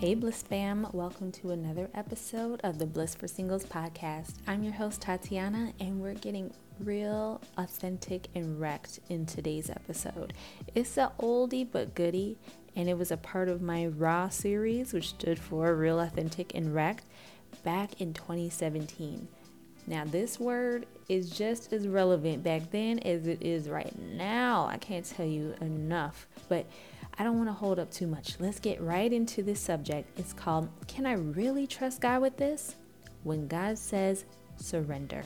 Hey, Bliss fam, welcome to another episode of the Bliss for Singles podcast. I'm your host, Tatiana, and we're getting real, authentic, and wrecked in today's episode. It's a oldie but goodie, and it was a part of my Raw series, which stood for Real, Authentic, and Wrecked, back in 2017. Now, this word is just as relevant back then as it is right now. I can't tell you enough, but I don't want to hold up too much. Let's get right into this subject. It's called Can I Really Trust God with This? When God Says Surrender.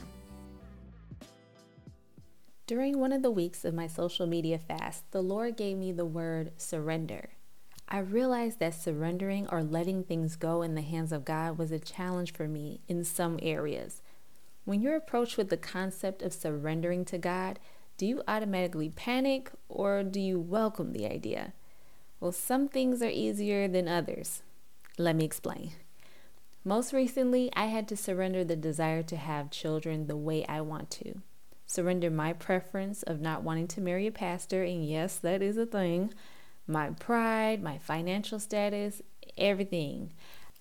During one of the weeks of my social media fast, the Lord gave me the word surrender. I realized that surrendering or letting things go in the hands of God was a challenge for me in some areas. When you're approached with the concept of surrendering to God, do you automatically panic or do you welcome the idea? Well, some things are easier than others. Let me explain. Most recently, I had to surrender the desire to have children the way I want to. Surrender my preference of not wanting to marry a pastor, and yes, that is a thing. My pride, my financial status, everything.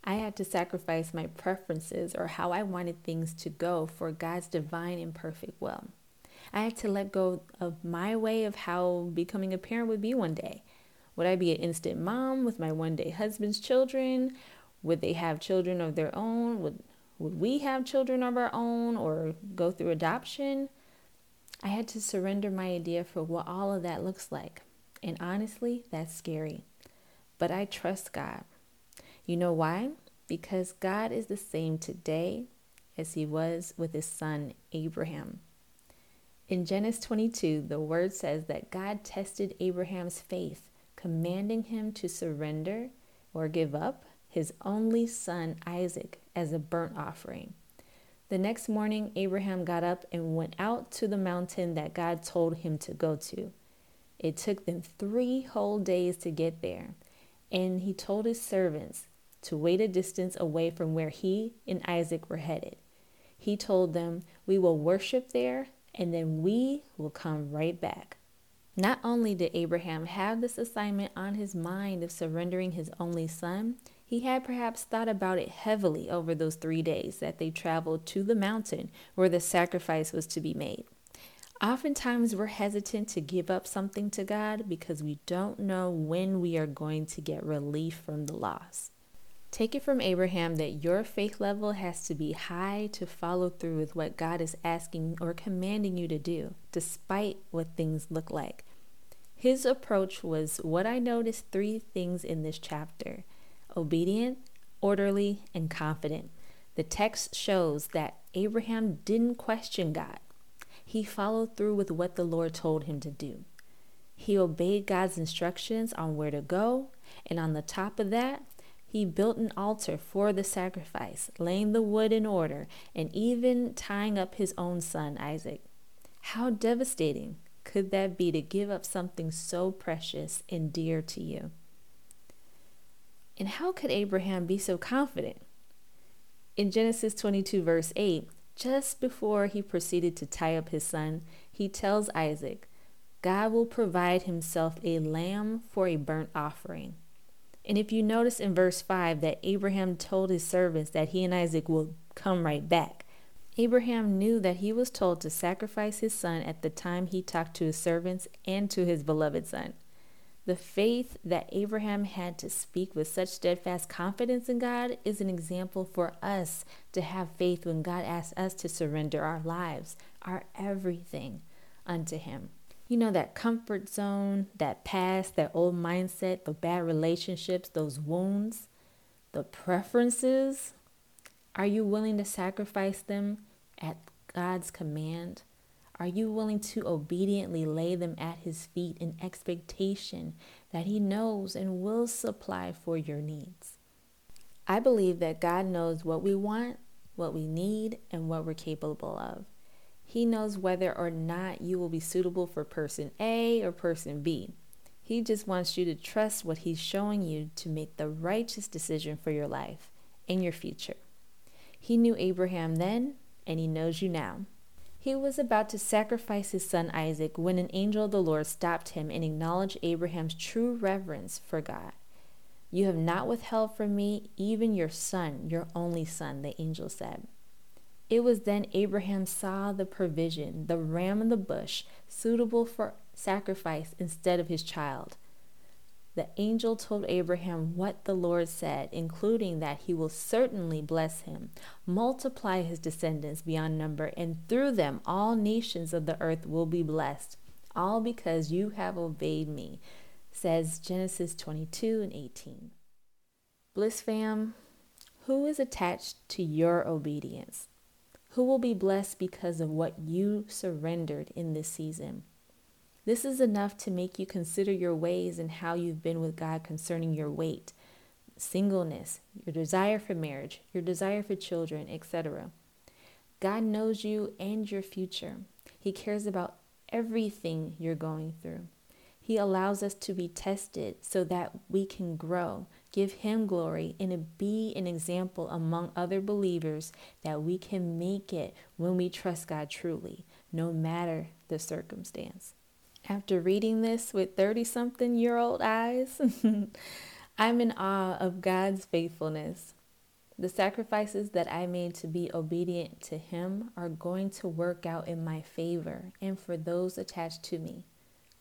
I had to sacrifice my preferences or how I wanted things to go for God's divine and perfect will. I had to let go of my way of how becoming a parent would be one day. Would I be an instant mom with my one day husband's children? Would they have children of their own? Would, would we have children of our own or go through adoption? I had to surrender my idea for what all of that looks like. And honestly, that's scary. But I trust God. You know why? Because God is the same today as he was with his son Abraham. In Genesis 22, the word says that God tested Abraham's faith commanding him to surrender or give up his only son Isaac as a burnt offering. The next morning, Abraham got up and went out to the mountain that God told him to go to. It took them three whole days to get there, and he told his servants to wait a distance away from where he and Isaac were headed. He told them, We will worship there, and then we will come right back. Not only did Abraham have this assignment on his mind of surrendering his only son, he had perhaps thought about it heavily over those three days that they traveled to the mountain where the sacrifice was to be made. Oftentimes, we're hesitant to give up something to God because we don't know when we are going to get relief from the loss. Take it from Abraham that your faith level has to be high to follow through with what God is asking or commanding you to do, despite what things look like. His approach was what I noticed three things in this chapter obedient, orderly, and confident. The text shows that Abraham didn't question God. He followed through with what the Lord told him to do. He obeyed God's instructions on where to go, and on the top of that, he built an altar for the sacrifice, laying the wood in order, and even tying up his own son, Isaac. How devastating could that be to give up something so precious and dear to you? And how could Abraham be so confident? In Genesis 22, verse 8, just before he proceeded to tie up his son, he tells Isaac, God will provide himself a lamb for a burnt offering. And if you notice in verse 5 that Abraham told his servants that he and Isaac will come right back, Abraham knew that he was told to sacrifice his son at the time he talked to his servants and to his beloved son. The faith that Abraham had to speak with such steadfast confidence in God is an example for us to have faith when God asks us to surrender our lives, our everything, unto Him. You know, that comfort zone, that past, that old mindset, the bad relationships, those wounds, the preferences. Are you willing to sacrifice them at God's command? Are you willing to obediently lay them at His feet in expectation that He knows and will supply for your needs? I believe that God knows what we want, what we need, and what we're capable of. He knows whether or not you will be suitable for person A or person B. He just wants you to trust what He's showing you to make the righteous decision for your life and your future. He knew Abraham then, and He knows you now. He was about to sacrifice his son Isaac when an angel of the Lord stopped him and acknowledged Abraham's true reverence for God. You have not withheld from me even your son, your only son, the angel said. It was then Abraham saw the provision, the ram in the bush, suitable for sacrifice instead of his child. The angel told Abraham what the Lord said, including that he will certainly bless him, multiply his descendants beyond number, and through them all nations of the earth will be blessed, all because you have obeyed me, says Genesis 22 and 18. Bliss fam, who is attached to your obedience? Who will be blessed because of what you surrendered in this season? This is enough to make you consider your ways and how you've been with God concerning your weight, singleness, your desire for marriage, your desire for children, etc. God knows you and your future. He cares about everything you're going through. He allows us to be tested so that we can grow, give Him glory, and be an example among other believers that we can make it when we trust God truly, no matter the circumstance. After reading this with 30 something year old eyes, I'm in awe of God's faithfulness. The sacrifices that I made to be obedient to Him are going to work out in my favor and for those attached to me.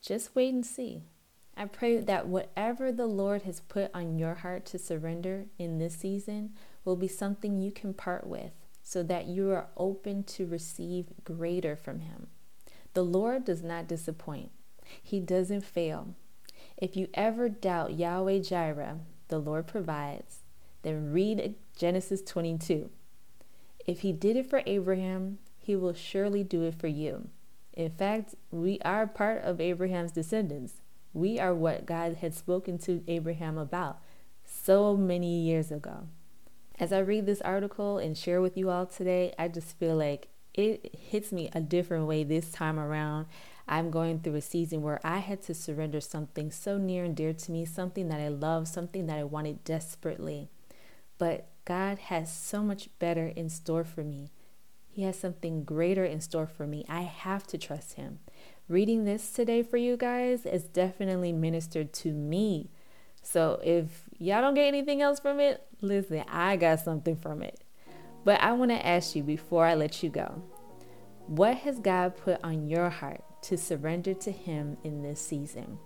Just wait and see. I pray that whatever the Lord has put on your heart to surrender in this season will be something you can part with so that you are open to receive greater from Him. The Lord does not disappoint, He doesn't fail. If you ever doubt Yahweh Jireh, the Lord provides, then read Genesis 22. If He did it for Abraham, He will surely do it for you. In fact, we are part of Abraham's descendants. We are what God had spoken to Abraham about so many years ago. As I read this article and share with you all today, I just feel like it hits me a different way this time around. I'm going through a season where I had to surrender something so near and dear to me, something that I love, something that I wanted desperately. But God has so much better in store for me. He has something greater in store for me. I have to trust Him. Reading this today for you guys is definitely ministered to me. So if y'all don't get anything else from it, listen, I got something from it. But I want to ask you before I let you go what has God put on your heart to surrender to Him in this season?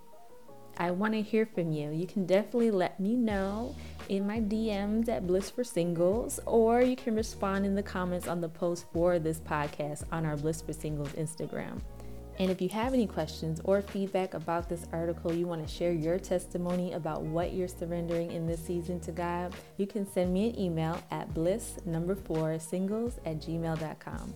I want to hear from you. You can definitely let me know in my DMs at Bliss for Singles, or you can respond in the comments on the post for this podcast on our Bliss for Singles Instagram. And if you have any questions or feedback about this article, you want to share your testimony about what you're surrendering in this season to God, you can send me an email at bliss number four singles at gmail.com.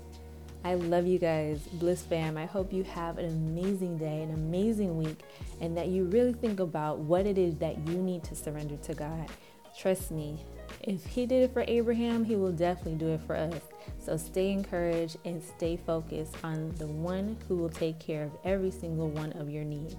I love you guys, Bliss fam. I hope you have an amazing day, an amazing week, and that you really think about what it is that you need to surrender to God. Trust me, if He did it for Abraham, He will definitely do it for us. So stay encouraged and stay focused on the one who will take care of every single one of your needs.